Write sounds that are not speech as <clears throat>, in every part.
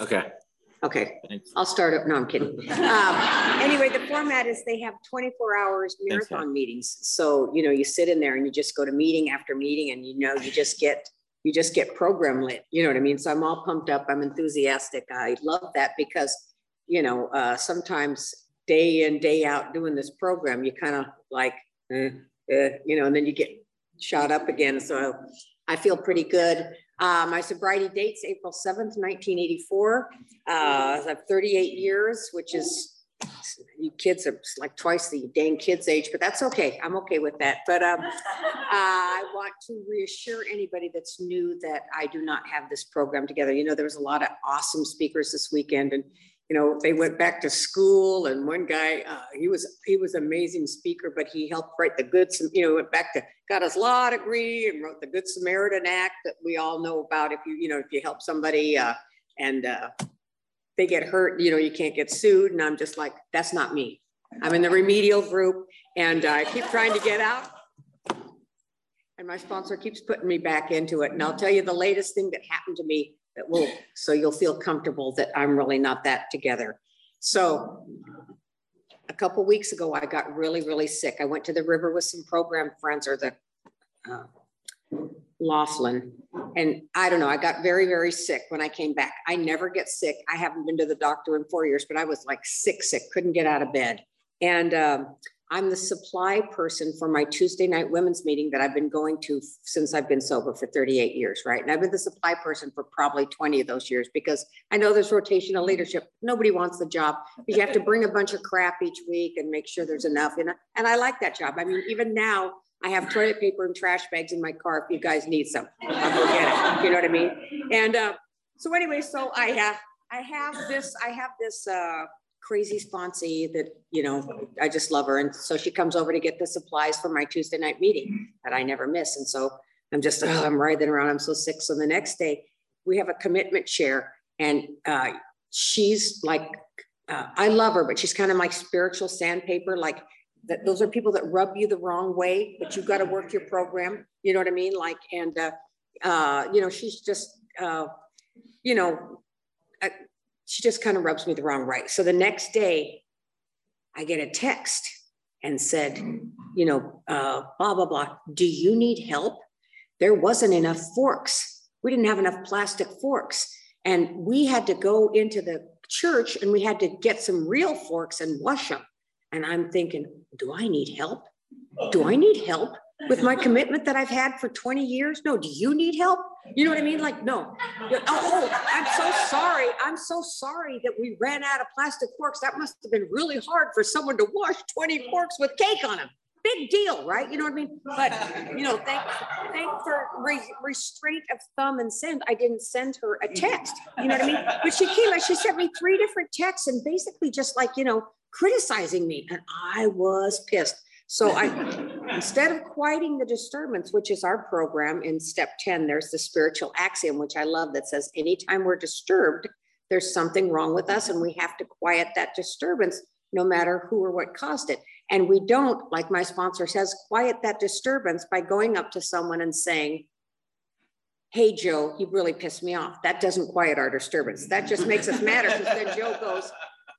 Okay. Okay, Thanks. I'll start up. No, I'm kidding. <laughs> Um, anyway, the format is they have 24 hours Thanks, marathon meetings. So, you know, you sit in there and you just go to meeting after meeting and you know, you just get, you just get program lit. You know what I mean? So I'm all pumped up. I'm enthusiastic. I love that because, you know, uh, sometimes day in, day out doing this program, you kind of like, eh, eh, you know, and then you get shot up again. So I feel pretty good. Uh, my sobriety date's April 7th, 1984. Uh, I have 38 years, which is, you kids are like twice the dang kids' age, but that's okay. I'm okay with that. But um, uh, I want to reassure anybody that's new that I do not have this program together. You know, there was a lot of awesome speakers this weekend, and you know, they went back to school. And one guy, uh, he was he was amazing speaker, but he helped write the good. You know, went back to got his law degree and wrote the Good Samaritan Act that we all know about. If you you know if you help somebody uh, and uh, they get hurt, you know, you can't get sued. And I'm just like, that's not me. I'm in the remedial group, and I keep trying to get out. And my sponsor keeps putting me back into it. And I'll tell you the latest thing that happened to me that will, so you'll feel comfortable that I'm really not that together. So a couple weeks ago, I got really, really sick. I went to the river with some program friends or the uh, Laughlin. And I don't know, I got very, very sick when I came back. I never get sick. I haven't been to the doctor in four years, but I was like sick, sick, couldn't get out of bed. And um, I'm the supply person for my Tuesday night women's meeting that I've been going to since I've been sober for 38 years, right? And I've been the supply person for probably 20 of those years because I know there's rotational leadership. Nobody wants the job because you have to bring a bunch of crap each week and make sure there's enough. And, and I like that job. I mean, even now, I have toilet paper and trash bags in my car if you guys need some. I'll go get it. You know what I mean? And uh, so anyway, so I have I have this I have this uh, crazy sponsee that you know I just love her, and so she comes over to get the supplies for my Tuesday night meeting that I never miss. And so I'm just <laughs> oh, I'm writhing around. I'm so sick. So the next day we have a commitment chair, and uh, she's like uh, I love her, but she's kind of my spiritual sandpaper. Like that those are people that rub you the wrong way, but you've got to work your program. You know what I mean? Like, and, uh, uh, you know, she's just, uh, you know, I, she just kind of rubs me the wrong way. So the next day I get a text and said, you know, uh, blah, blah, blah. Do you need help? There wasn't enough forks. We didn't have enough plastic forks. And we had to go into the church and we had to get some real forks and wash them. And I'm thinking, do I need help? Do I need help with my commitment that I've had for 20 years? No, do you need help? You know what I mean? Like, no. Oh, oh, I'm so sorry. I'm so sorry that we ran out of plastic forks. That must have been really hard for someone to wash 20 forks with cake on them. Big deal, right? You know what I mean? But you know, thank thank for re restraint of thumb and send. I didn't send her a text. You know what I mean? But she came and she sent me three different texts and basically just like, you know, criticizing me and I was pissed. So I, <laughs> instead of quieting the disturbance, which is our program in step 10, there's the spiritual axiom, which I love that says anytime we're disturbed, there's something wrong with us and we have to quiet that disturbance no matter who or what caused it. And we don't, like my sponsor says, quiet that disturbance by going up to someone and saying, Hey, Joe, you really pissed me off. That doesn't quiet our disturbance. That just makes us madder because then Joe goes,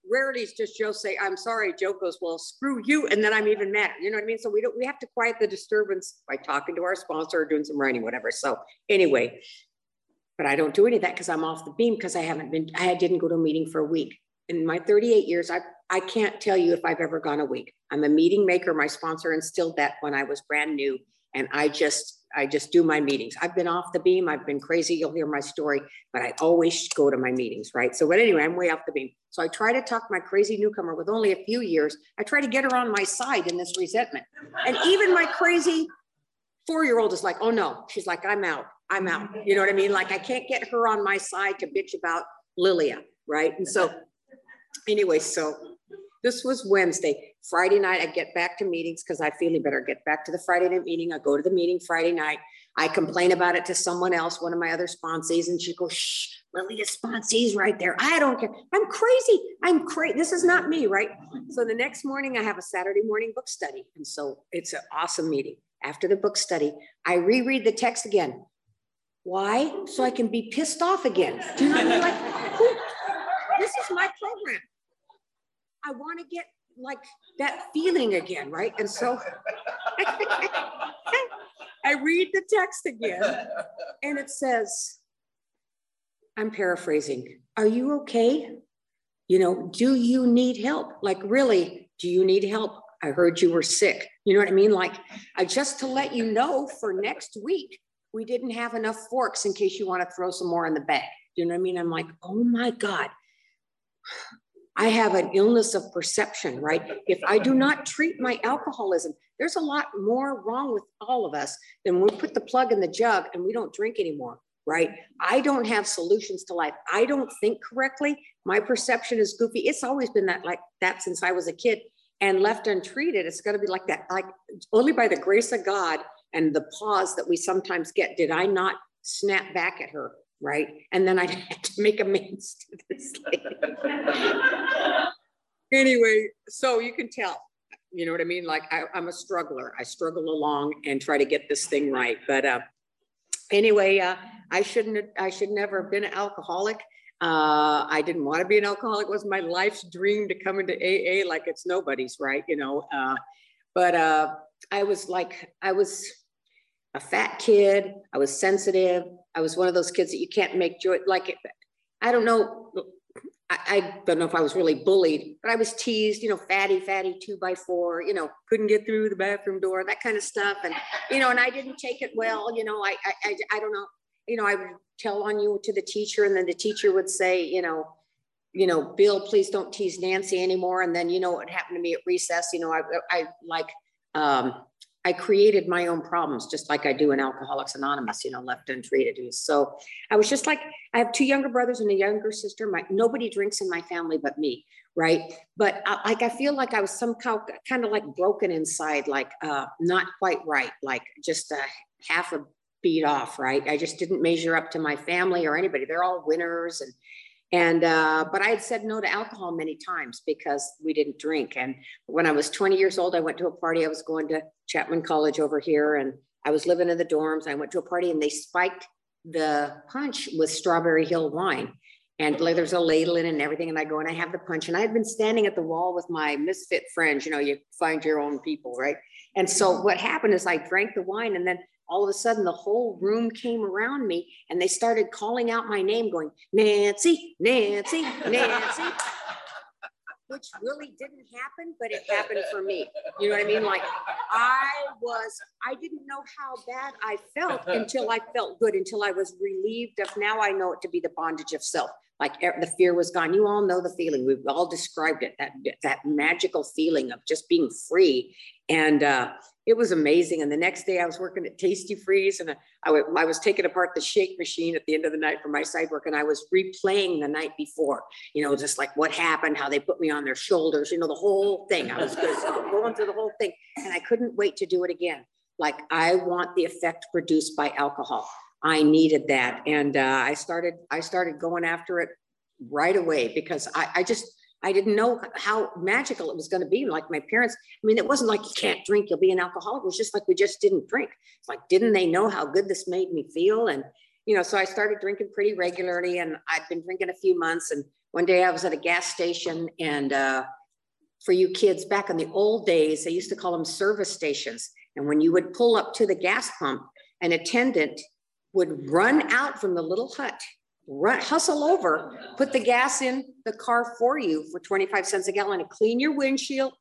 rarely is just Joe say, I'm sorry. Joe goes, well, screw you. And then I'm even mad. You know what I mean? So we don't, we have to quiet the disturbance by talking to our sponsor or doing some writing, whatever. So anyway, but I don't do any of that because I'm off the beam because I haven't been, I didn't go to a meeting for a week. In my 38 years, I, I can't tell you if I've ever gone a week. I'm a meeting maker. My sponsor instilled that when I was brand new. And I just, I just do my meetings. I've been off the beam. I've been crazy. You'll hear my story, but I always go to my meetings, right? So, but anyway, I'm way off the beam. So I try to talk my crazy newcomer with only a few years. I try to get her on my side in this resentment. And even my crazy four-year-old is like, oh no. She's like, I'm out. I'm out. You know what I mean? Like I can't get her on my side to bitch about Lilia, right? And so anyway, so this was Wednesday. Friday night, I get back to meetings because I feel you better. Get back to the Friday night meeting. I go to the meeting Friday night. I complain about it to someone else, one of my other sponsees, and she goes, shh, Lilia sponsees right there. I don't care. I'm crazy. I'm crazy. This is not me, right? So the next morning, I have a Saturday morning book study. And so it's an awesome meeting. After the book study, I reread the text again. Why? So I can be pissed off again. Do you know what I mean? Like, who, like that feeling again, right? And so <laughs> I read the text again and it says, I'm paraphrasing, are you okay? You know, do you need help? Like, really, do you need help? I heard you were sick. You know what I mean? Like, I just to let you know for next week, we didn't have enough forks in case you want to throw some more in the bag. You know what I mean? I'm like, oh my God, I have an illness of perception, right? If I do not treat my alcoholism, there's a lot more wrong with all of us than we put the plug in the jug and we don't drink anymore, right? I don't have solutions to life. I don't think correctly. My perception is goofy. It's always been that like that since I was a kid. And left untreated, it's going to be like that. Like only by the grace of God and the pause that we sometimes get did I not snap back at her right? And then I'd <laughs> have to make amends to this lady. <laughs> anyway, so you can tell, you know what I mean? Like I, am a struggler. I struggle along and try to get this thing right. But uh, anyway, uh, I shouldn't. I should never have been an alcoholic. Uh, I didn't want to be an alcoholic. It was my life's dream to come into AA. Like it's nobody's, right? You know. Uh, but uh, I was like, I was a fat kid. I was sensitive. I was one of those kids that you can't make joy. Like, it. I don't know. I, I, don't know if I was really bullied, but I was teased, you know, fatty, fatty two by four, you know, couldn't get through the bathroom door, that kind of stuff. And, you know, and I didn't take it well, you know, I, I, I don't know, you know, I would tell on you to the teacher and then the teacher would say, you know, you know, Bill, please don't tease Nancy anymore. And then, you know, what happened to me at recess, you know, I, I like, um, I created my own problems, just like I do in Alcoholics Anonymous, you know, left untreated. So I was just like, I have two younger brothers and a younger sister. My nobody drinks in my family but me, right? But I, like I feel like I was somehow kind of like broken inside, like uh, not quite right, like just a half a beat off, right? I just didn't measure up to my family or anybody. They're all winners and and, uh, but I had said no to alcohol many times because we didn't drink. And when I was 20 years old, I went to a party. I was going to Chapman College over here and I was living in the dorms. I went to a party and they spiked the punch with Strawberry Hill wine. And like, there's a ladle in and everything. And I go and I have the punch. And I had been standing at the wall with my misfit friends. You know, you find your own people, right? And so what happened is I drank the wine and then all of a sudden the whole room came around me and they started calling out my name going nancy nancy nancy. <laughs> Which really didn't happen but it happened for me. You know what i mean? Like i was i didn't know how bad i felt <laughs> until i felt good until i was relieved of now i know it to be the bondage of self like the fear was gone you all know the feeling we've all described it that that magical feeling of just being free and uh, it was amazing. And the next day I was working at Tastee-Freez, and I was taking apart the shake machine at the end of the night for my side work. And I was replaying the night before, you know, just like what happened, how they put me on their shoulders, you know, the whole thing. I was going through the whole thing and I couldn't wait to do it again. Like I want the effect produced by alcohol. I needed that. And uh, I started, I started going after it right away because I, I just, I didn't know how magical it was going to be. Like my parents, I mean, it wasn't like you can't drink, you'll be an alcoholic. It was just like we just didn't drink. It's like, didn't they know how good this made me feel? And, you know, so I started drinking pretty regularly and I'd been drinking a few months. And one day I was at a gas station and uh, for you kids back in the old days, they used to call them service stations. And when you would pull up to the gas pump, an attendant would run out from the little hut run, hustle over, put the gas in the car for you for 25 cents a gallon and clean your windshield.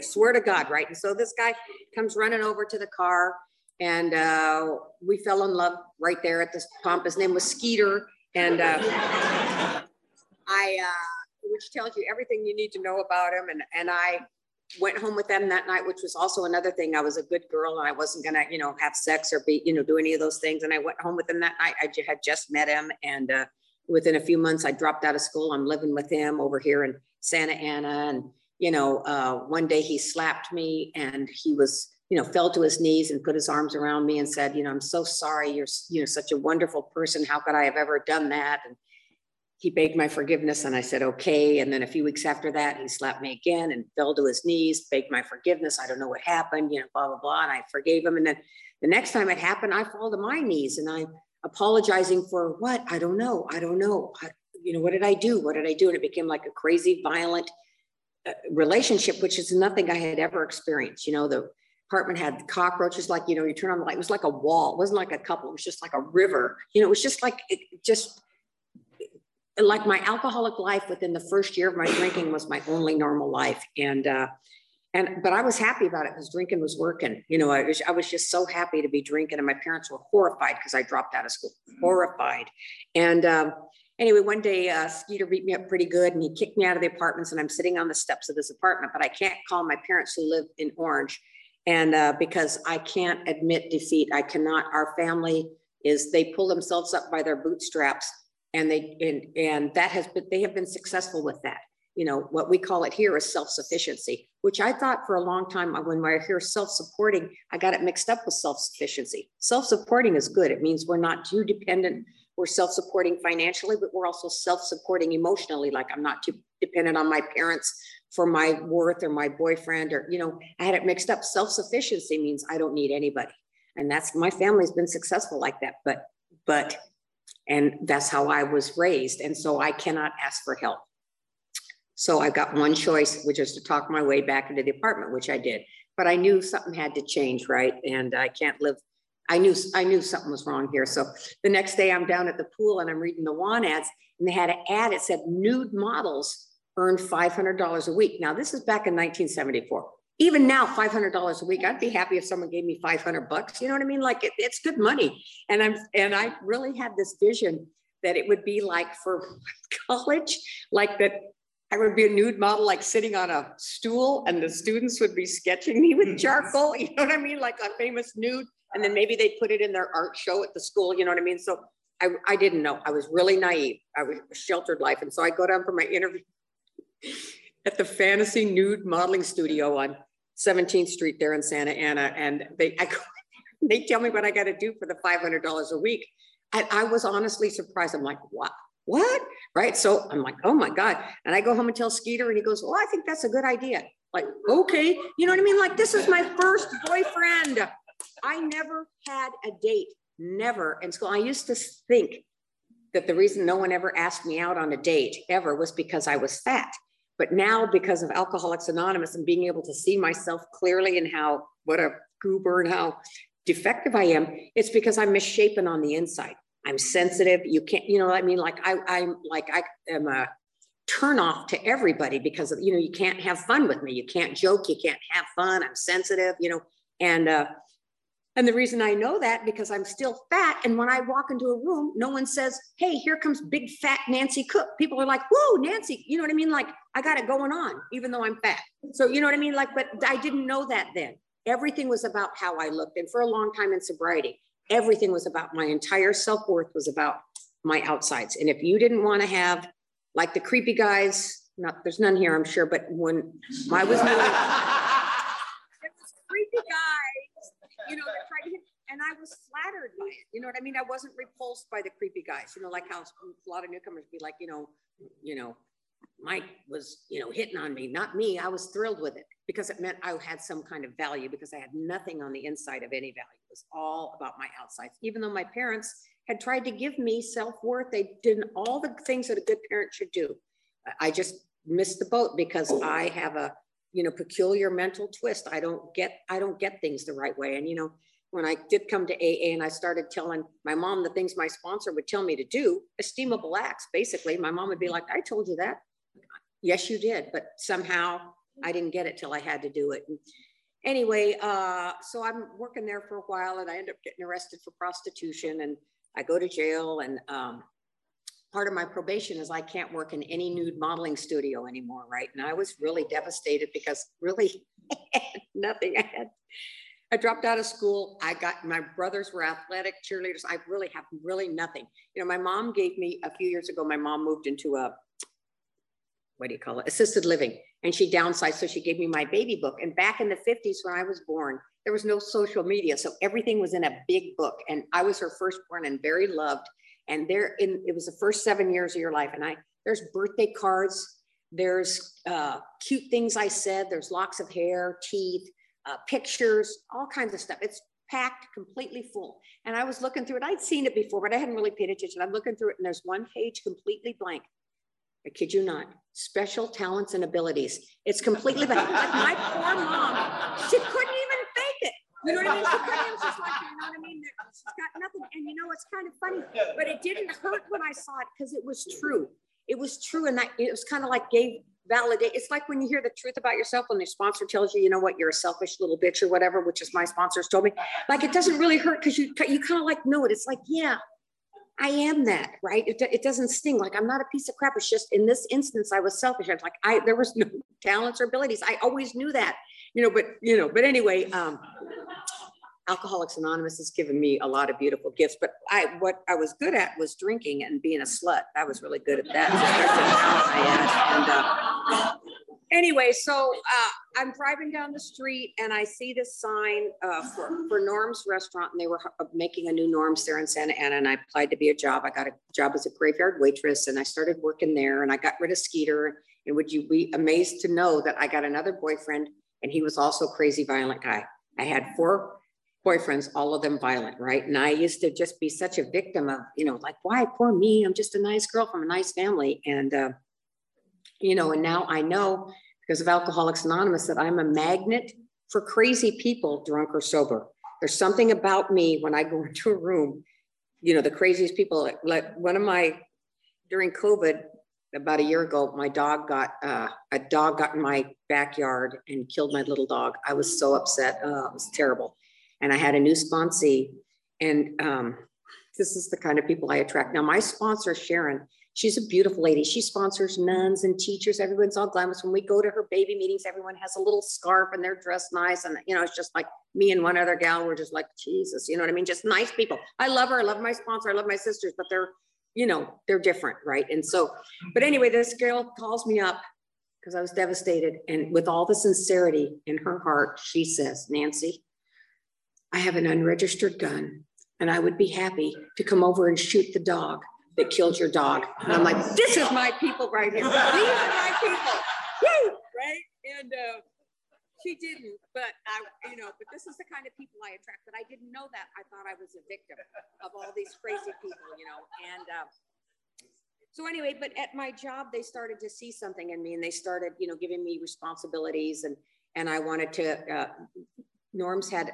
Swear to God, right? And so this guy comes running over to the car and uh, we fell in love right there at this pump. His name was Skeeter. And uh, I, uh, which tells you everything you need to know about him. And, and I went home with them that night, which was also another thing. I was a good girl and I wasn't gonna, you know, have sex or be, you know, do any of those things. And I went home with him that night. I had just met him, and uh, within a few months, I dropped out of school. I'm living with him over here in Santa Ana, and you know, uh, one day he slapped me, and he was, you know, fell to his knees and put his arms around me and said, you know, I'm so sorry. You're, you know, such a wonderful person. How could I have ever done that? And he begged my forgiveness and I said, okay. And then a few weeks after that, he slapped me again and fell to his knees, begged my forgiveness. I don't know what happened, you know, blah, blah, blah. And I forgave him. And then the next time it happened, I fall to my knees and I'm apologizing for what? I don't know. I don't know. I, you know, what did I do? What did I do? And it became like a crazy, violent uh, relationship, which is nothing I had ever experienced. You know, the apartment had cockroaches, like, you know, you turn on the light, it was like a wall. It wasn't like a couple, it was just like a river. You know, it was just like, it just, like my alcoholic life within the first year of my drinking was my only normal life. And, uh, and, but I was happy about it because drinking was working. You know, I was, I was just so happy to be drinking and my parents were horrified because I dropped out of school, horrified. And, um, anyway, one day uh, Skeeter beat me up pretty good and he kicked me out of the apartments and I'm sitting on the steps of this apartment, but I can't call my parents who live in Orange. And uh, because I can't admit defeat, I cannot, our family is, they pull themselves up by their bootstraps and they, and, and that has been, they have been successful with that. You know, what we call it here is self-sufficiency, which I thought for a long time uh, when I hear self-supporting, I got it mixed up with self-sufficiency. Self-supporting is good. It means we're not too dependent we're self-supporting financially, but we're also self-supporting emotionally. Like I'm not too dependent on my parents for my worth or my boyfriend or, you know, I had it mixed up. Self-sufficiency means I don't need anybody. And that's my family's been successful like that. But, but, and that's how I was raised. And so I cannot ask for help. So I've got one choice, which is to talk my way back into the apartment, which I did. But I knew something had to change, right? And I can't live I knew I knew something was wrong here. So the next day I'm down at the pool and I'm reading the WAN ads and they had an ad. It said nude models earned $500 a week. Now this is back in 1974. Even now, $500 a week, I'd be happy if someone gave me 500 bucks. You know what I mean? Like it, it's good money. And I'm and I really had this vision that it would be like for <laughs> college, like that I would be a nude model, like sitting on a stool, and the students would be sketching me with hmm. charcoal. <laughs> You know what I mean? Like a famous nude and then maybe they'd put it in their art show at the school, you know what I mean? So I, I didn't know. I was really naive. I was sheltered life. And so I go down for my interview <laughs> at the Fantasy Nude Modeling Studio on 17th Street there in Santa Ana. And they, I, <laughs> they tell me what I got to do for the $500 a week. And I was honestly surprised. I'm like, what? What? Right. So I'm like, oh my God. And I go home and tell Skeeter, and he goes, Well, I think that's a good idea. Like, okay. You know what I mean? Like, this is my first boyfriend. I never had a date, never in school. I used to think that the reason no one ever asked me out on a date ever was because I was fat. But now, because of Alcoholics Anonymous and being able to see myself clearly and how what a goober and how defective I am, it's because I'm misshapen on the inside. I'm sensitive. You can't, you know, I mean, like I, I'm like I am a turn off to everybody because of, you know, you can't have fun with me. You can't joke. You can't have fun. I'm sensitive, you know, and uh, and the reason I know that because I'm still fat. And when I walk into a room, no one says, Hey, here comes big fat Nancy Cook. People are like, Whoa, Nancy, you know what I mean? Like, I got it going on, even though I'm fat. So, you know what I mean? Like, but I didn't know that then. Everything was about how I looked. And for a long time in sobriety, everything was about my entire self worth was about my outsides. And if you didn't want to have like the creepy guys, not there's none here, I'm sure, but when I was <laughs> you know, they tried to hit, and I was flattered by it. You know what I mean? I wasn't repulsed by the creepy guys. You know, like how a lot of newcomers be like, you know, you know, Mike was, you know, hitting on me, not me. I was thrilled with it because it meant I had some kind of value because I had nothing on the inside of any value. It was all about my outsides. Even though my parents had tried to give me self-worth, they did all the things that a good parent should do. I just missed the boat because I have a you know, peculiar mental twist. I don't get, I don't get things the right way. And, you know, when I did come to AA and I started telling my mom the things my sponsor would tell me to do, esteemable acts, basically, my mom would be like, I told you that. Yes, you did. But somehow I didn't get it till I had to do it. And anyway, uh, so I'm working there for a while and I end up getting arrested for prostitution and I go to jail and um, part of my probation is I can't work in any nude modeling studio anymore, right? And I was really devastated because really <laughs> nothing. I had, I dropped out of school. I got my brothers were athletic cheerleaders. I really have really nothing. You know, my mom gave me a few years ago. My mom moved into a what do you call it? Assisted living, and she downsized. So she gave me my baby book. And back in the 50s when I was born, there was no social media, so everything was in a big book. And I was her firstborn and very loved and there in it was the first seven years of your life. And i there's birthday cards. There's uh, cute things i said. There's locks of hair teeth uh, pictures all kinds of stuff. It's packed completely full. And i was looking through it. I'd seen it before but i hadn't really paid attention. I'm looking through it and there's one page completely blank. I kid you not, special talents and abilities. It's completely like my poor mom, she couldn't even fake it. You know what I mean? She couldn't. Just like, you know what I mean? She's got nothing. And you know, it's kind of funny, but it didn't hurt when I saw it because it was true. It was true. And that it was kind of like gave validate. It's like when you hear the truth about yourself when your sponsor tells you, you know what, you're a selfish little bitch or whatever, which is my sponsors told me. Like it doesn't really hurt because you you kind of like know it. It's like, yeah, I am that, right? It, it doesn't sting. Like I'm not a piece of crap. It's just in this instance, I was selfish. I was like, I there was no <laughs> talents or abilities. I always knew that, you know. But you know, but anyway, um, Alcoholics Anonymous has given me a lot of beautiful gifts. But I what I was good at was drinking and being a slut. I was really good at that. <laughs> and, uh, anyway, so uh, I'm driving down the street and I see this sign uh, for, for Norm's restaurant and they were uh, making a new Norm's there in Santa Ana and I applied to be a job. I got a job as a graveyard waitress and I started working there and I got rid of Skeeter. And would you be amazed to know that I got another boyfriend and he was also a crazy violent guy. I had four boyfriends, all of them violent, right? And I used to just be such a victim of, you know, like, why poor me? I'm just a nice girl from a nice family. And, uh, you know, and now I know because of Alcoholics Anonymous that I'm a magnet for crazy people, drunk or sober. There's something about me when I go <laughs> into a room, you know, the craziest people. Like one of my, during COVID, about a year ago, my dog got, uh, a dog got in my backyard and killed my little dog. I was so upset. Uh, it was terrible. And I had a new sponsee. And um, this is the kind of people I attract. Now, my sponsor, Sharon, She's a beautiful lady. She sponsors nuns and teachers. Everyone's all glamorous. When we go to her baby meetings, everyone has a little scarf and they're dressed nice. And, you know, it's just like me and one other gal. We're just like, Jesus, you know what I mean? Just nice people. I love her. I love my sponsor. I love my sisters, but they're, you know, they're different. Right. And so, but anyway, this girl calls me up because I was devastated. And with all the sincerity in her heart, she says, Nancy, I have an unregistered gun and I would be happy to come over and shoot the dog that killed your dog. And I'm like, this is my people right here. These are my people. <laughs> Woo! Right? And uh, she didn't, but I, you know, but this is the kind of people I attract. But I didn't know that. I thought I was a victim of all these crazy people, you know. And uh, so anyway, but at my job, they started to see something in me, and they started, you know, giving me responsibilities, and and I wanted to. Uh, Norms had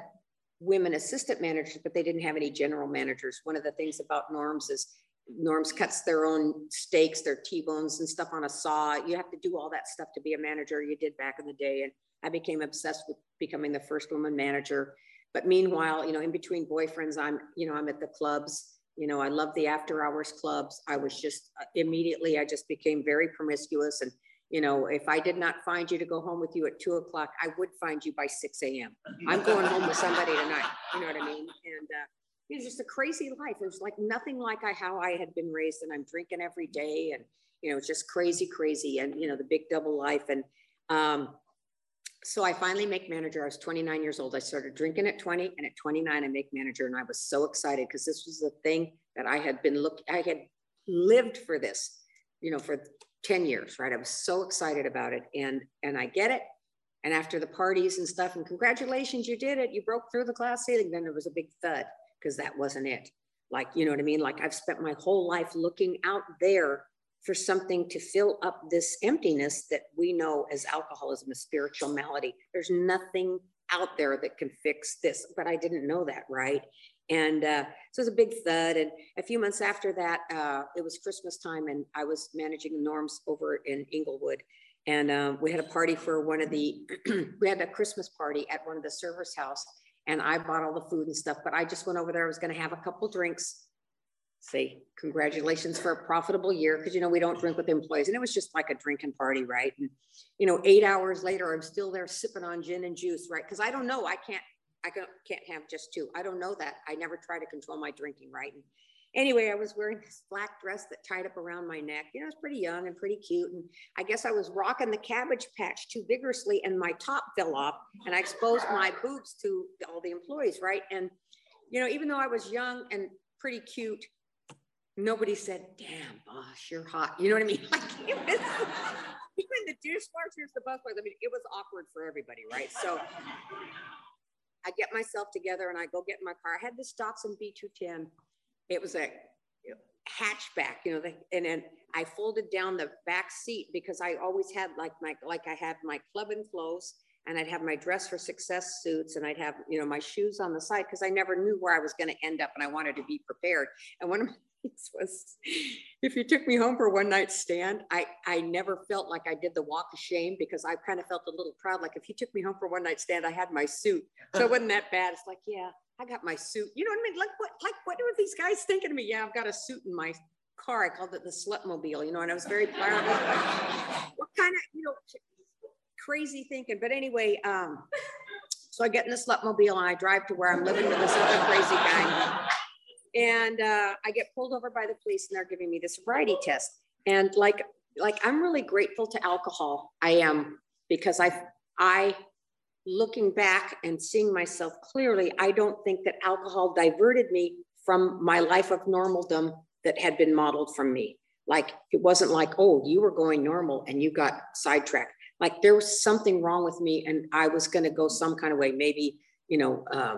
women assistant managers, but they didn't have any general managers. One of the things about Norms is Norms cuts their own steaks, their T-bones and stuff on a saw. You have to do all that stuff to be a manager. You did back in the day. And I became obsessed with becoming the first woman manager. But meanwhile, you know, in between boyfriends, I'm, you know, I'm at the clubs. You know, I love the after hours clubs. I was just uh, immediately, I just became very promiscuous. And, you know, if I did not find you to go home with you at two o'clock, I would find you by 6 a.m. <laughs> I'm going home with somebody tonight. You know what I mean? And, uh, it was just a crazy life. It was like nothing like I, how I had been raised, and I'm drinking every day, and you know, it's just crazy, crazy, and you know, the big double life. And um, so I finally make manager. I was 29 years old. I started drinking at 20, and at 29, I make manager, and I was so excited because this was the thing that I had been look. I had lived for this, you know, for 10 years, right? I was so excited about it, and and I get it. And after the parties and stuff, and congratulations, you did it. You broke through the glass ceiling. Then there was a big thud because that wasn't it. Like, you know what I mean? Like I've spent my whole life looking out there for something to fill up this emptiness that we know as alcoholism, a spiritual malady. There's nothing out there that can fix this, but I didn't know that, right? And uh, so it was a big thud. And a few months after that, uh, it was Christmas time, and I was managing Norms over in Inglewood. And uh, we had a party for one of the, <clears throat> we had a Christmas party at one of the servers' house and I bought all the food and stuff, but I just went over there. I was going to have a couple drinks, say congratulations for a profitable year because you know we don't drink with employees, and it was just like a drinking party, right? And you know, eight hours later, I'm still there sipping on gin and juice, right? Because I don't know, I can't, I can't have just two. I don't know that. I never try to control my drinking, right? And Anyway, I was wearing <laughs> this black dress that tied up around my neck. You know, I was pretty young and pretty cute. And I guess I was rocking the cabbage patch too vigorously and my top fell off and I exposed my boobs to all the employees, right? And, you know, even though I was young and pretty cute, nobody said, damn, boss, you're hot. You know what I mean? <laughs> Like, it was, even the dishwashers, the busboys, I mean, it was awkward for everybody, right? So I get myself together and I go get in my car. I had this Datsun B210 it was a hatchback, you know, the, and then I folded down the back seat because I always had like my, like I had my club and clothes and I'd have my dress for success suits and I'd have, you know, my shoes on the side because I never knew where I was going to end up and I wanted to be prepared. And one of was, if you took me home for one night stand, I, I never felt like I did the walk of shame because I kind of felt a little proud. Like if you took me home for one night stand, I had my suit. So it wasn't that bad. It's like, yeah, I got my suit. You know what I mean? Like what, like what are these guys thinking of me? Yeah, I've got a suit in my car. I called it the slutmobile, you know, and I was very proud of it. what kind of, you know, crazy thinking. But anyway, um, so I get in the slutmobile and I drive to where I'm living with this other crazy guy. And uh, I get pulled over by the police and they're giving me the sobriety test. And like, like I'm really grateful to alcohol. I am because I, I, looking back and seeing myself clearly, I don't think that alcohol diverted me from my life of normaldom that had been modeled from me. Like it wasn't like, oh, you were going normal and you got sidetracked. Like there was something wrong with me and I was going to go some kind of way, maybe, you know, uh,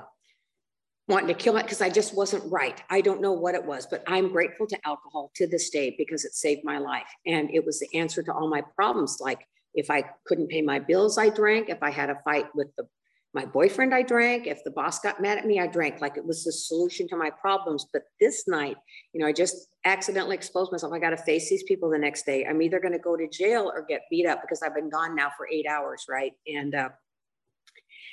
wanting to kill it because I just wasn't right. I don't know what it was, but I'm grateful to alcohol to this day because it saved my life. And it was the answer to all my problems. Like if I couldn't pay my bills, I drank. If I had a fight with the my boyfriend, I drank. If the boss got mad at me, I drank. Like it was the solution to my problems. But this night, you know, I just accidentally exposed myself. I got to face these people the next day. I'm either going to go to jail or get beat up because I've been gone now for eight hours, right? And uh,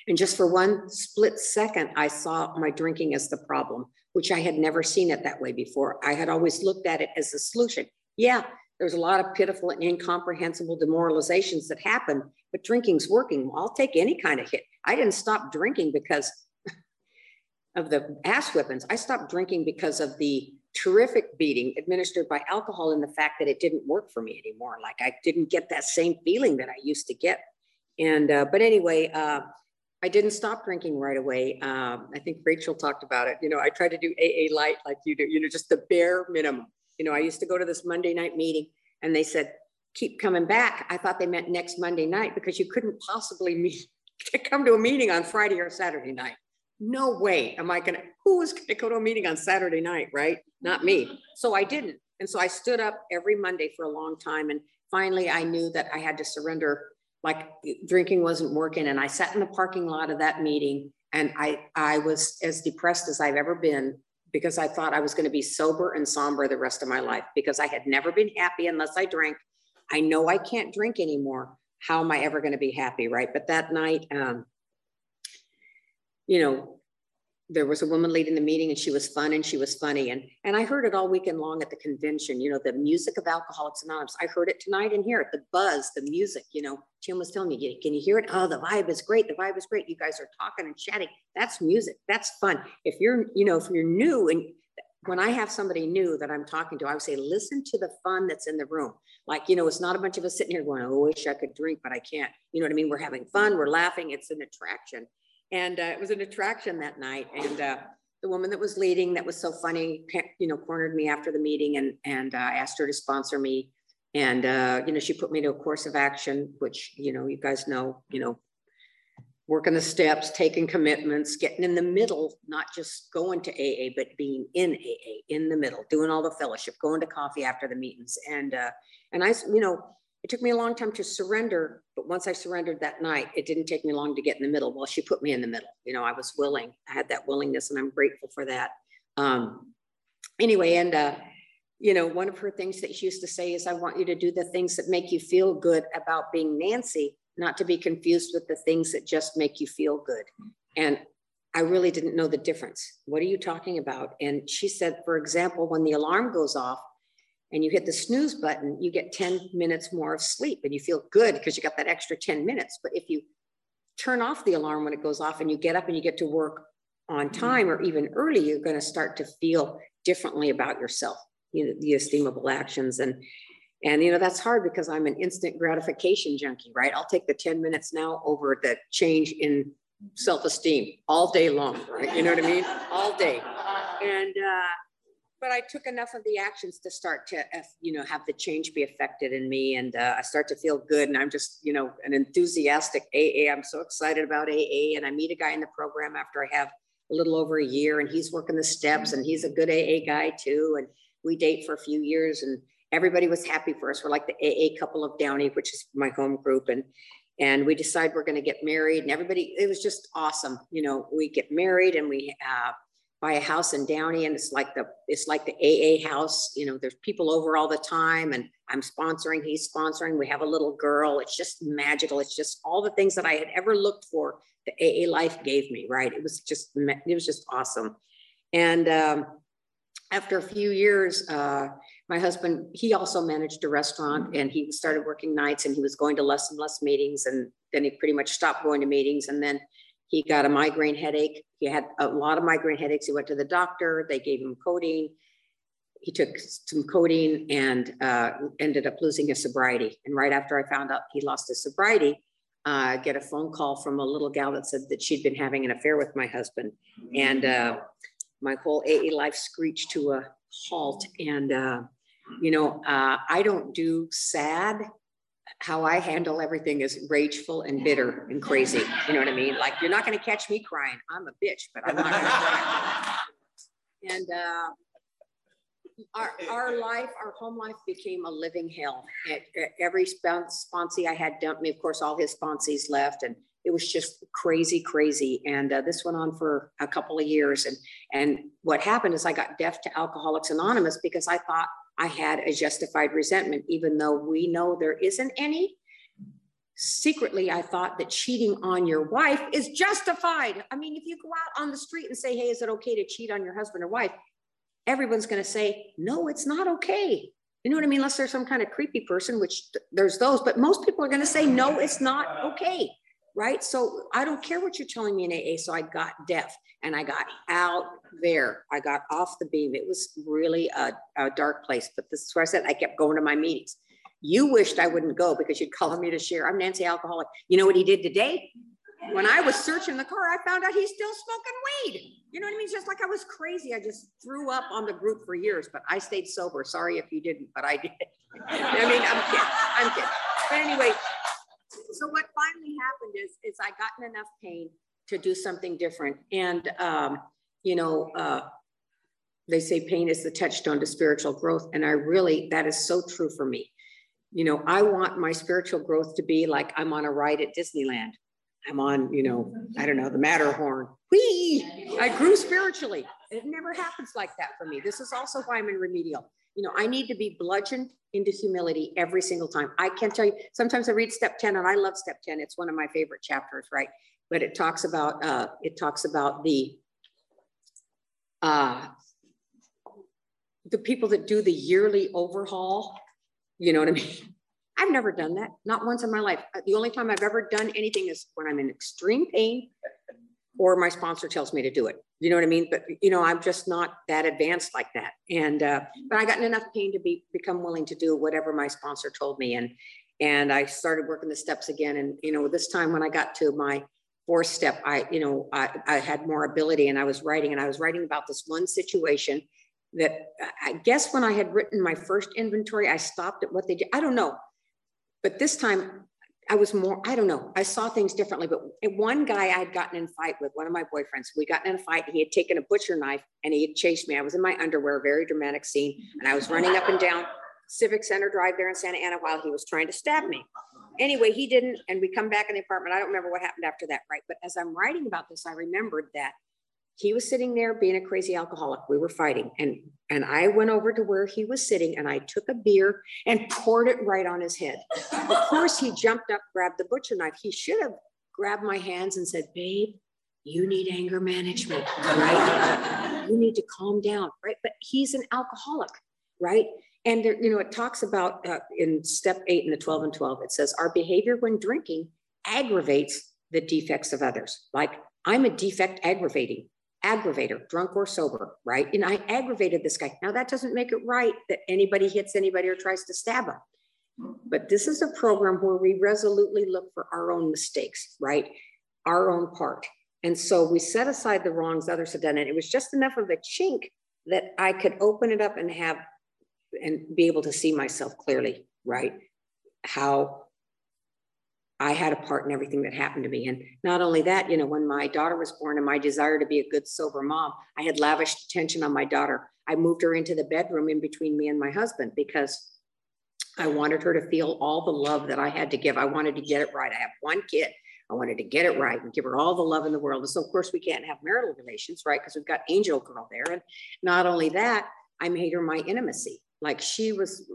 and just for one split second, I saw my drinking as the problem, which I had never seen it that way before. I had always looked at it as the solution. Yeah, there's a lot of pitiful and incomprehensible demoralizations that happen, but drinking's working. I'll take any kind of hit. I didn't stop drinking because <laughs> of the ass whippings. I stopped drinking because of the terrific beating administered by alcohol and the fact that it didn't work for me anymore. Like I didn't get that same feeling that I used to get. And, uh, but anyway, uh, I didn't stop drinking right away. Um, I think Rachel talked about it. You know, I tried to do AA light like you do, you know, just the bare minimum. You know, I used to go to this Monday night meeting and they said, keep coming back. I thought they meant next Monday night because you couldn't possibly meet <laughs> come to a meeting on Friday or Saturday night. No way am I gonna, who was gonna go to a meeting on Saturday night, right? Not me. So I didn't. And so I stood up every Monday for a long time. And finally I knew that I had to surrender, like drinking wasn't working. And I sat in the parking lot of that meeting and I, I was as depressed as I've ever been because I thought I was going to be sober and somber the rest of my life because I had never been happy unless I drank. I know I can't drink anymore. How am I ever going to be happy? Right. But that night, um, you know, there was a woman leading the meeting and she was fun and she was funny. And, and I heard it all weekend long at the convention, you know, the music of Alcoholics Anonymous. I heard it tonight and here, the buzz, the music, you know, Jim was telling me, can you hear it? Oh, the vibe is great. The vibe is great. You guys are talking and chatting. That's music. That's fun. If you're, you know, if you're new and when I have somebody new that I'm talking to, I would say, listen to the fun that's in the room. Like, you know, it's not a bunch of us sitting here going, I wish I could drink, but I can't. You know what I mean? We're having fun. We're laughing. It's an attraction. And uh, it was an attraction that night. And uh, the woman that was leading, that was so funny, you know, cornered me after the meeting and, and uh, asked her to sponsor me. And, uh, you know, she put me to a course of action, which, you know, you guys know, you know, working the steps, taking commitments, getting in the middle, not just going to AA, but being in AA, in the middle, doing all the fellowship, going to coffee after the meetings. And, uh, and I, you know, it took me a long time to surrender, but once I surrendered that night, it didn't take me long to get in the middle. Well, she put me in the middle. You know, I was willing. I had that willingness, and I'm grateful for that. Um, anyway, and uh, you know, one of her things that she used to say is, "I want you to do the things that make you feel good about being Nancy, not to be confused with the things that just make you feel good." And I really didn't know the difference. What are you talking about? And she said, for example, when the alarm goes off, and you hit the snooze button, you get 10 minutes more of sleep and you feel good because you got that extra 10 minutes. But if you turn off the alarm when it goes off and you get up and you get to work on time or even early, you're going to start to feel differently about yourself, you know, the esteemable actions. And and you know, that's hard because I'm an instant gratification junkie, right? I'll take the 10 minutes now over the change in self-esteem all day long, right? You know what I mean? All day. And uh but I took enough of the actions to start to, you know, have the change be affected in me. And uh, I start to feel good. And I'm just, you know, an enthusiastic AA. I'm so excited about AA. And I meet a guy in the program after I have a little over a year and he's working the steps and he's a good AA guy too. And we date for a few years and everybody was happy for us. We're like the AA couple of Downey, which is my home group. And and we decide we're going to get married and everybody it was just awesome you know we get married and we uh, buy a house in downey and it's like the it's like the aa house you know there's people over all the time and i'm sponsoring he's sponsoring we have a little girl it's just magical it's just all the things that i had ever looked for the aa life gave me right it was just it was just awesome and um, after a few years uh, my husband, he also managed a restaurant and he started working nights and he was going to less and less meetings. And then he pretty much stopped going to meetings. And then he got a migraine headache. He had a lot of migraine headaches. He went to the doctor. They gave him codeine. He took some codeine and uh, ended up losing his sobriety. And right after I found out he lost his sobriety, uh, I get a phone call from a little gal that said that she'd been having an affair with my husband. And uh, my whole AA life screeched to a halt. And uh, you know, uh, I don't do sad. How I handle everything is rageful and bitter and crazy. You know what I mean? Like you're not going to catch me crying. I'm a bitch, but I'm not going to cry. And uh, our, our life, our home life became a living hell. every sponsee I had dumped me. Of course, all his sponsees left, and it was just crazy, crazy. And uh, this went on for a couple of years. And and what happened is I got deaf to Alcoholics Anonymous because I thought I had a justified resentment, even though we know there isn't any. Secretly, I thought that cheating on your wife is justified. I mean, if you go out on the street and say, hey, is it okay to cheat on your husband or wife? Everyone's going to say, no, it's not okay. You know what I mean? Unless there's some kind of creepy person, which there's those, but most people are going to say, no, it's not okay right? So I don't care what you're telling me in AA. So I got deaf and I got out there. I got off the beam. It was really a, a dark place, but this is where I said I kept going to my meetings. You wished I wouldn't go because you'd call <laughs> me to share. I'm Nancy Alcoholic. You know what he did today? When I was searching the car, I found out he's still smoking weed. You know what I mean? Just like I was crazy. I just threw up on the group for years, but I stayed sober. Sorry if you didn't, but I did. <laughs> I mean, I'm kidding. I'm kidding. But anyway, so what finally happened is, is I gotten enough pain to do something different. And, um, you know, uh, they say pain is the touchstone to spiritual growth. And I really, that is so true for me. You know, I want my spiritual growth to be like I'm on a ride at Disneyland. I'm on, you know, I don't know, the Matterhorn. Whee! I grew spiritually. It never happens like that for me. This is also why I'm in remedial you know, I need to be bludgeoned into humility every single time. I can't tell you, sometimes I read step 10 and I love step 10. It's one of my favorite chapters, right? But it talks about, uh, it talks about the, uh, the people that do the yearly overhaul, you know what I mean? <laughs> I've never done that, not once in my life. The only time I've ever done anything is when I'm in extreme pain or my sponsor tells me to do it. You know what I mean? But you know, I'm just not that advanced like that. And uh, but I got in enough pain to be become willing to do whatever my sponsor told me. And and I started working the steps again. And you know, this time when I got to my fourth step, I you know I, I had more ability, and I was writing, and I was writing about this one situation that I guess when I had written my first inventory, I stopped at what they did. I don't know, but this time I was more, I don't know, I saw things differently. But one guy I had gotten in a fight with, one of my boyfriends, we got in a fight. He had taken a butcher knife and he had chased me. I was in my underwear, very dramatic scene. And I was running up and down Civic Center Drive there in Santa Ana while he was trying to stab me. Anyway, he didn't. And we come back in the apartment. I don't remember what happened after that, right? But as I'm writing about this, I remembered that he was sitting there being a crazy alcoholic. We were fighting. And, and I went over to where he was sitting and I took a beer and poured it right on his head. Of course, he jumped up, grabbed the butcher knife. He should have grabbed my hands and said, Babe, you need anger management, right? you need to calm down, right? But he's an alcoholic, right? And there, you know, it talks about uh, in step eight in the 12 and 12, it says, Our behavior when drinking aggravates the defects of others. Like, I'm a defect aggravating aggravator, drunk or sober, right? And I aggravated this guy. Now, that doesn't make it right that anybody hits anybody or tries to stab him. But this is a program where we resolutely look for our own mistakes, right? Our own part. And so we set aside the wrongs others had done. And it was just enough of a chink that I could open it up and have and be able to see myself clearly, right? How I had a part in everything that happened to me. And not only that, you know, when my daughter was born and my desire to be a good, sober mom, I had lavished attention on my daughter. I moved her into the bedroom in between me and my husband because I wanted her to feel all the love that I had to give. I wanted to get it right. I have one kid. I wanted to get it right and give her all the love in the world. And so, of course, we can't have marital relations, right? Because we've got Angel Girl there. And not only that, I made her my intimacy. Like she was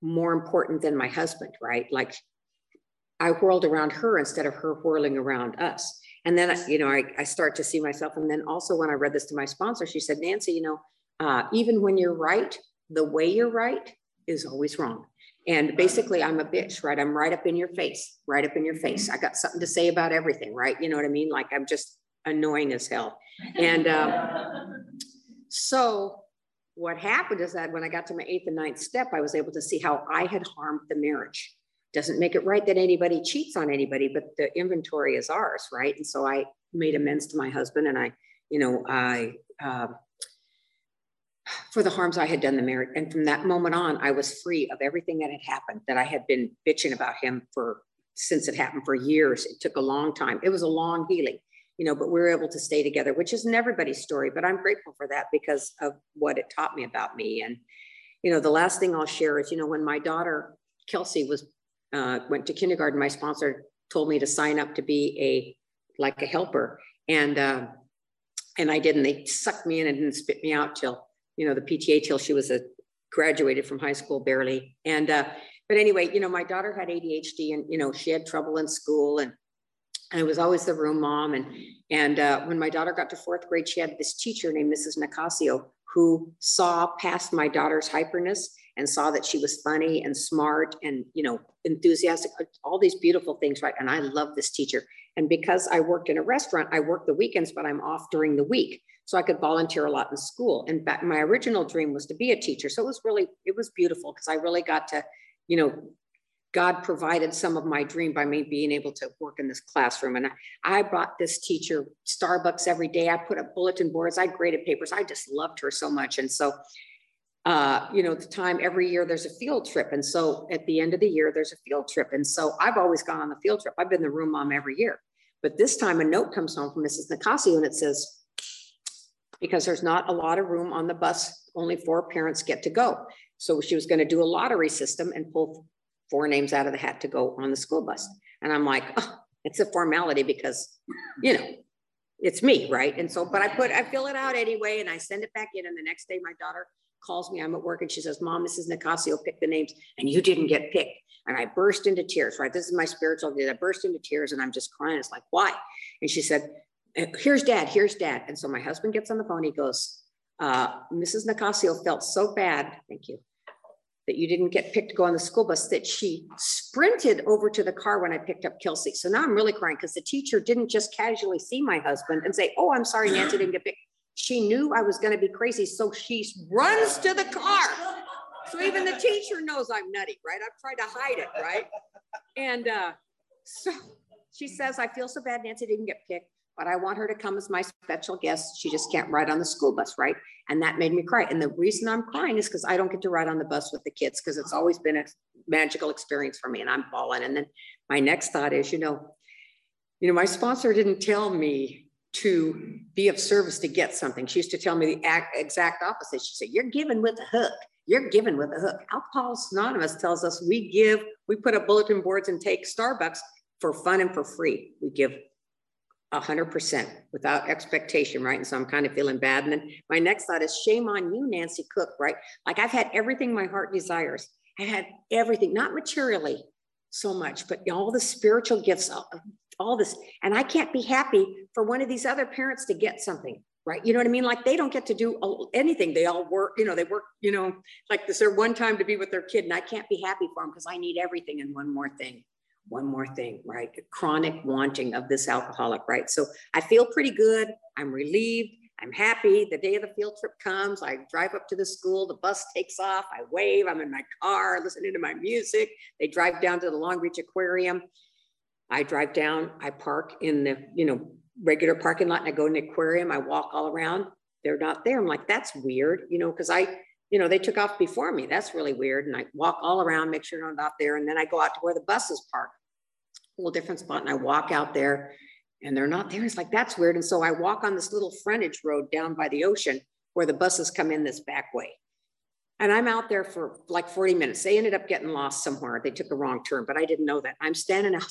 more important than my husband, right? Like I whirled around her instead of her whirling around us. And then, you know, I, I start to see myself. And then also when I read this to my sponsor, she said, Nancy, you know, uh, even when you're right, the way you're right is always wrong. And basically, I'm a bitch, right? I'm right up in your face, right up in your face. I got something to say about everything, right? You know what I mean? Like I'm just annoying as hell. And um, so what happened is that when I got to my eighth and ninth step, I was able to see how I had harmed the marriage doesn't make it right that anybody cheats on anybody, but the inventory is ours, right? And so I made amends to my husband, and I, you know, I uh, for the harms I had done the marriage. And from that moment on, I was free of everything that had happened that I had been bitching about him for since it happened for years. It took a long time. It was a long healing, you know, but we were able to stay together, which isn't everybody's story, but I'm grateful for that because of what it taught me about me. And, you know, the last thing I'll share is, you know, when my daughter Kelsey was uh, went to kindergarten, my sponsor told me to sign up to be a like a helper, and uh, and I didn't. They sucked me in and didn't spit me out till you know the PTA till she was a graduated from high school barely. And uh, but anyway, you know, my daughter had ADHD, and you know she had trouble in school, and I was always the room mom. And and uh, when my daughter got to fourth grade, she had this teacher named Mrs. Nicasio who saw past my daughter's hyperness and saw that she was funny and smart and you know enthusiastic uh, all these beautiful things right? And i love this teacher. And because i worked in a restaurant i work the weekends but i'm off during the week. So i could volunteer a lot in school. And back, my original dream was to be a teacher. So it was really it was beautiful because i really got to you know god provided some of my dream by me being able to work in this classroom and i, I brought this teacher starbucks every day i put up bulletin boards i graded papers i just loved her so much and so uh, you know, the time every year there's a field trip. And so at the end of the year, there's a field trip. And so I've always gone on the field trip. I've been the room mom every year. But this time a note comes home from Mrs. Nicasio and it says, because there's not a lot of room on the bus, only four parents get to go. So she was going to do a lottery system and pull four names out of the hat to go on the school bus. And I'm like, oh, it's a formality because, you know, it's me, right? And so, but I put, I fill it out anyway and I send it back in. And the next day, my daughter calls me, I'm at work, and she says, Mom, Mrs. Nicasio picked the names, and you didn't get picked. And I burst into tears, right? This is my spiritual day. I burst into tears and I'm just crying. It's like, why? And she said, uh, Here's dad, here's dad. And so my husband gets on the phone. He goes, uh, Mrs. Nicasio felt so bad, thank you, that you didn't get picked to go on the school bus that she sprinted over to the car when I picked up Kelsey. So now I'm really crying because the teacher didn't just casually see my husband and say, Oh, I'm sorry, Nancy didn't get picked. She knew I was going to be crazy, so she runs to the car. So even the teacher knows I'm nutty, right? I've tried to hide it, right? And uh, so she says, I feel so bad Nancy didn't get picked, but I want her to come as my special guest. She just can't ride on the school bus, right? And that made me cry. And the reason I'm crying is because I don't get to ride on the bus with the kids because it's always been a magical experience for me and I'm bawling. And then my next thought is, you know, you know, my sponsor didn't tell me to be of service to get something. She used to tell me the exact opposite. She said, You're given with a hook. You're given with a hook. Alcoholics Anonymous tells us we give, we put up bulletin boards and take Starbucks for fun and for free. We give 100% without expectation, right? And so I'm kind of feeling bad. And then my next thought is shame on you, Nancy Cook, right? Like I've had everything my heart desires. I had everything, not materially so much, but all the spiritual gifts, all this. And I can't be happy for one of these other parents to get something, right? You know what I mean? Like they don't get to do anything. They all work, you know, they work, you know, like this, their one time to be with their kid. And I can't be happy for them because I need everything and one more thing. One more thing, right? Chronic wanting of this alcoholic, right? So I feel pretty good. I'm relieved. I'm happy. The day of the field trip comes. I drive up to the school. The bus takes off. I wave. I'm in my car listening to my music. They drive down to the Long Beach Aquarium. I drive down, I park in the, you know, regular parking lot and I go in the aquarium, I walk all around. They're not there. I'm like, that's weird, you know, because I, you know, they took off before me. That's really weird. And I walk all around, make sure I'm not there. And then I go out to where the buses park. a little different spot. And I walk out there and they're not there. It's like, that's weird. And so I walk on this little frontage road down by the ocean where the buses come in this back way. And I'm out there for like 40 minutes. They ended up getting lost somewhere. They took a wrong turn, but I didn't know that. I'm standing out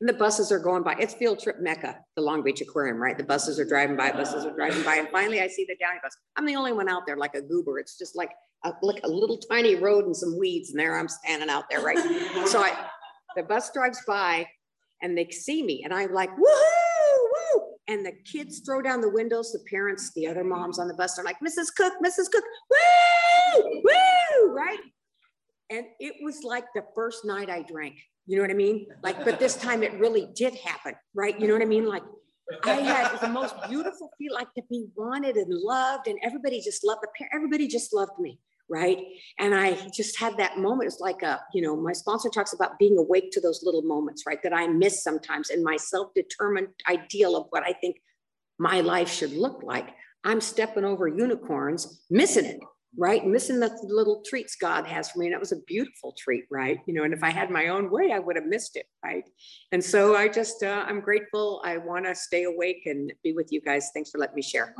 and the buses are going by. It's field trip Mecca, the Long Beach Aquarium, right? The buses are driving by, buses are driving by. And finally I see the Downey bus. I'm the only one out there like a goober. It's just like a, like a little tiny road and some weeds. And there I'm standing out there, right? so I, the bus drives by and they see me and I'm like, woohoo, woo. And the kids throw down the windows, the parents, the other moms on the bus are like, Mrs. Cook, Mrs. Cook, woo, woo, right? And it was like the first night I drank. You know what I mean? Like, but this time it really did happen, right? You know what I mean? Like, I had the most beautiful feel like to be wanted and loved, and everybody just loved the everybody just loved me, right? And I just had that moment. It's like a, you know, my sponsor talks about being awake to those little moments, right? That I miss sometimes in my self-determined ideal of what I think my life should look like. I'm stepping over unicorns, missing it, right? Missing the little treats God has for me. And that was a beautiful treat, right? You know, and if I had my own way, I would have missed it, right? And so I just, uh, I'm grateful. I want to stay awake and be with you guys. Thanks for letting me share.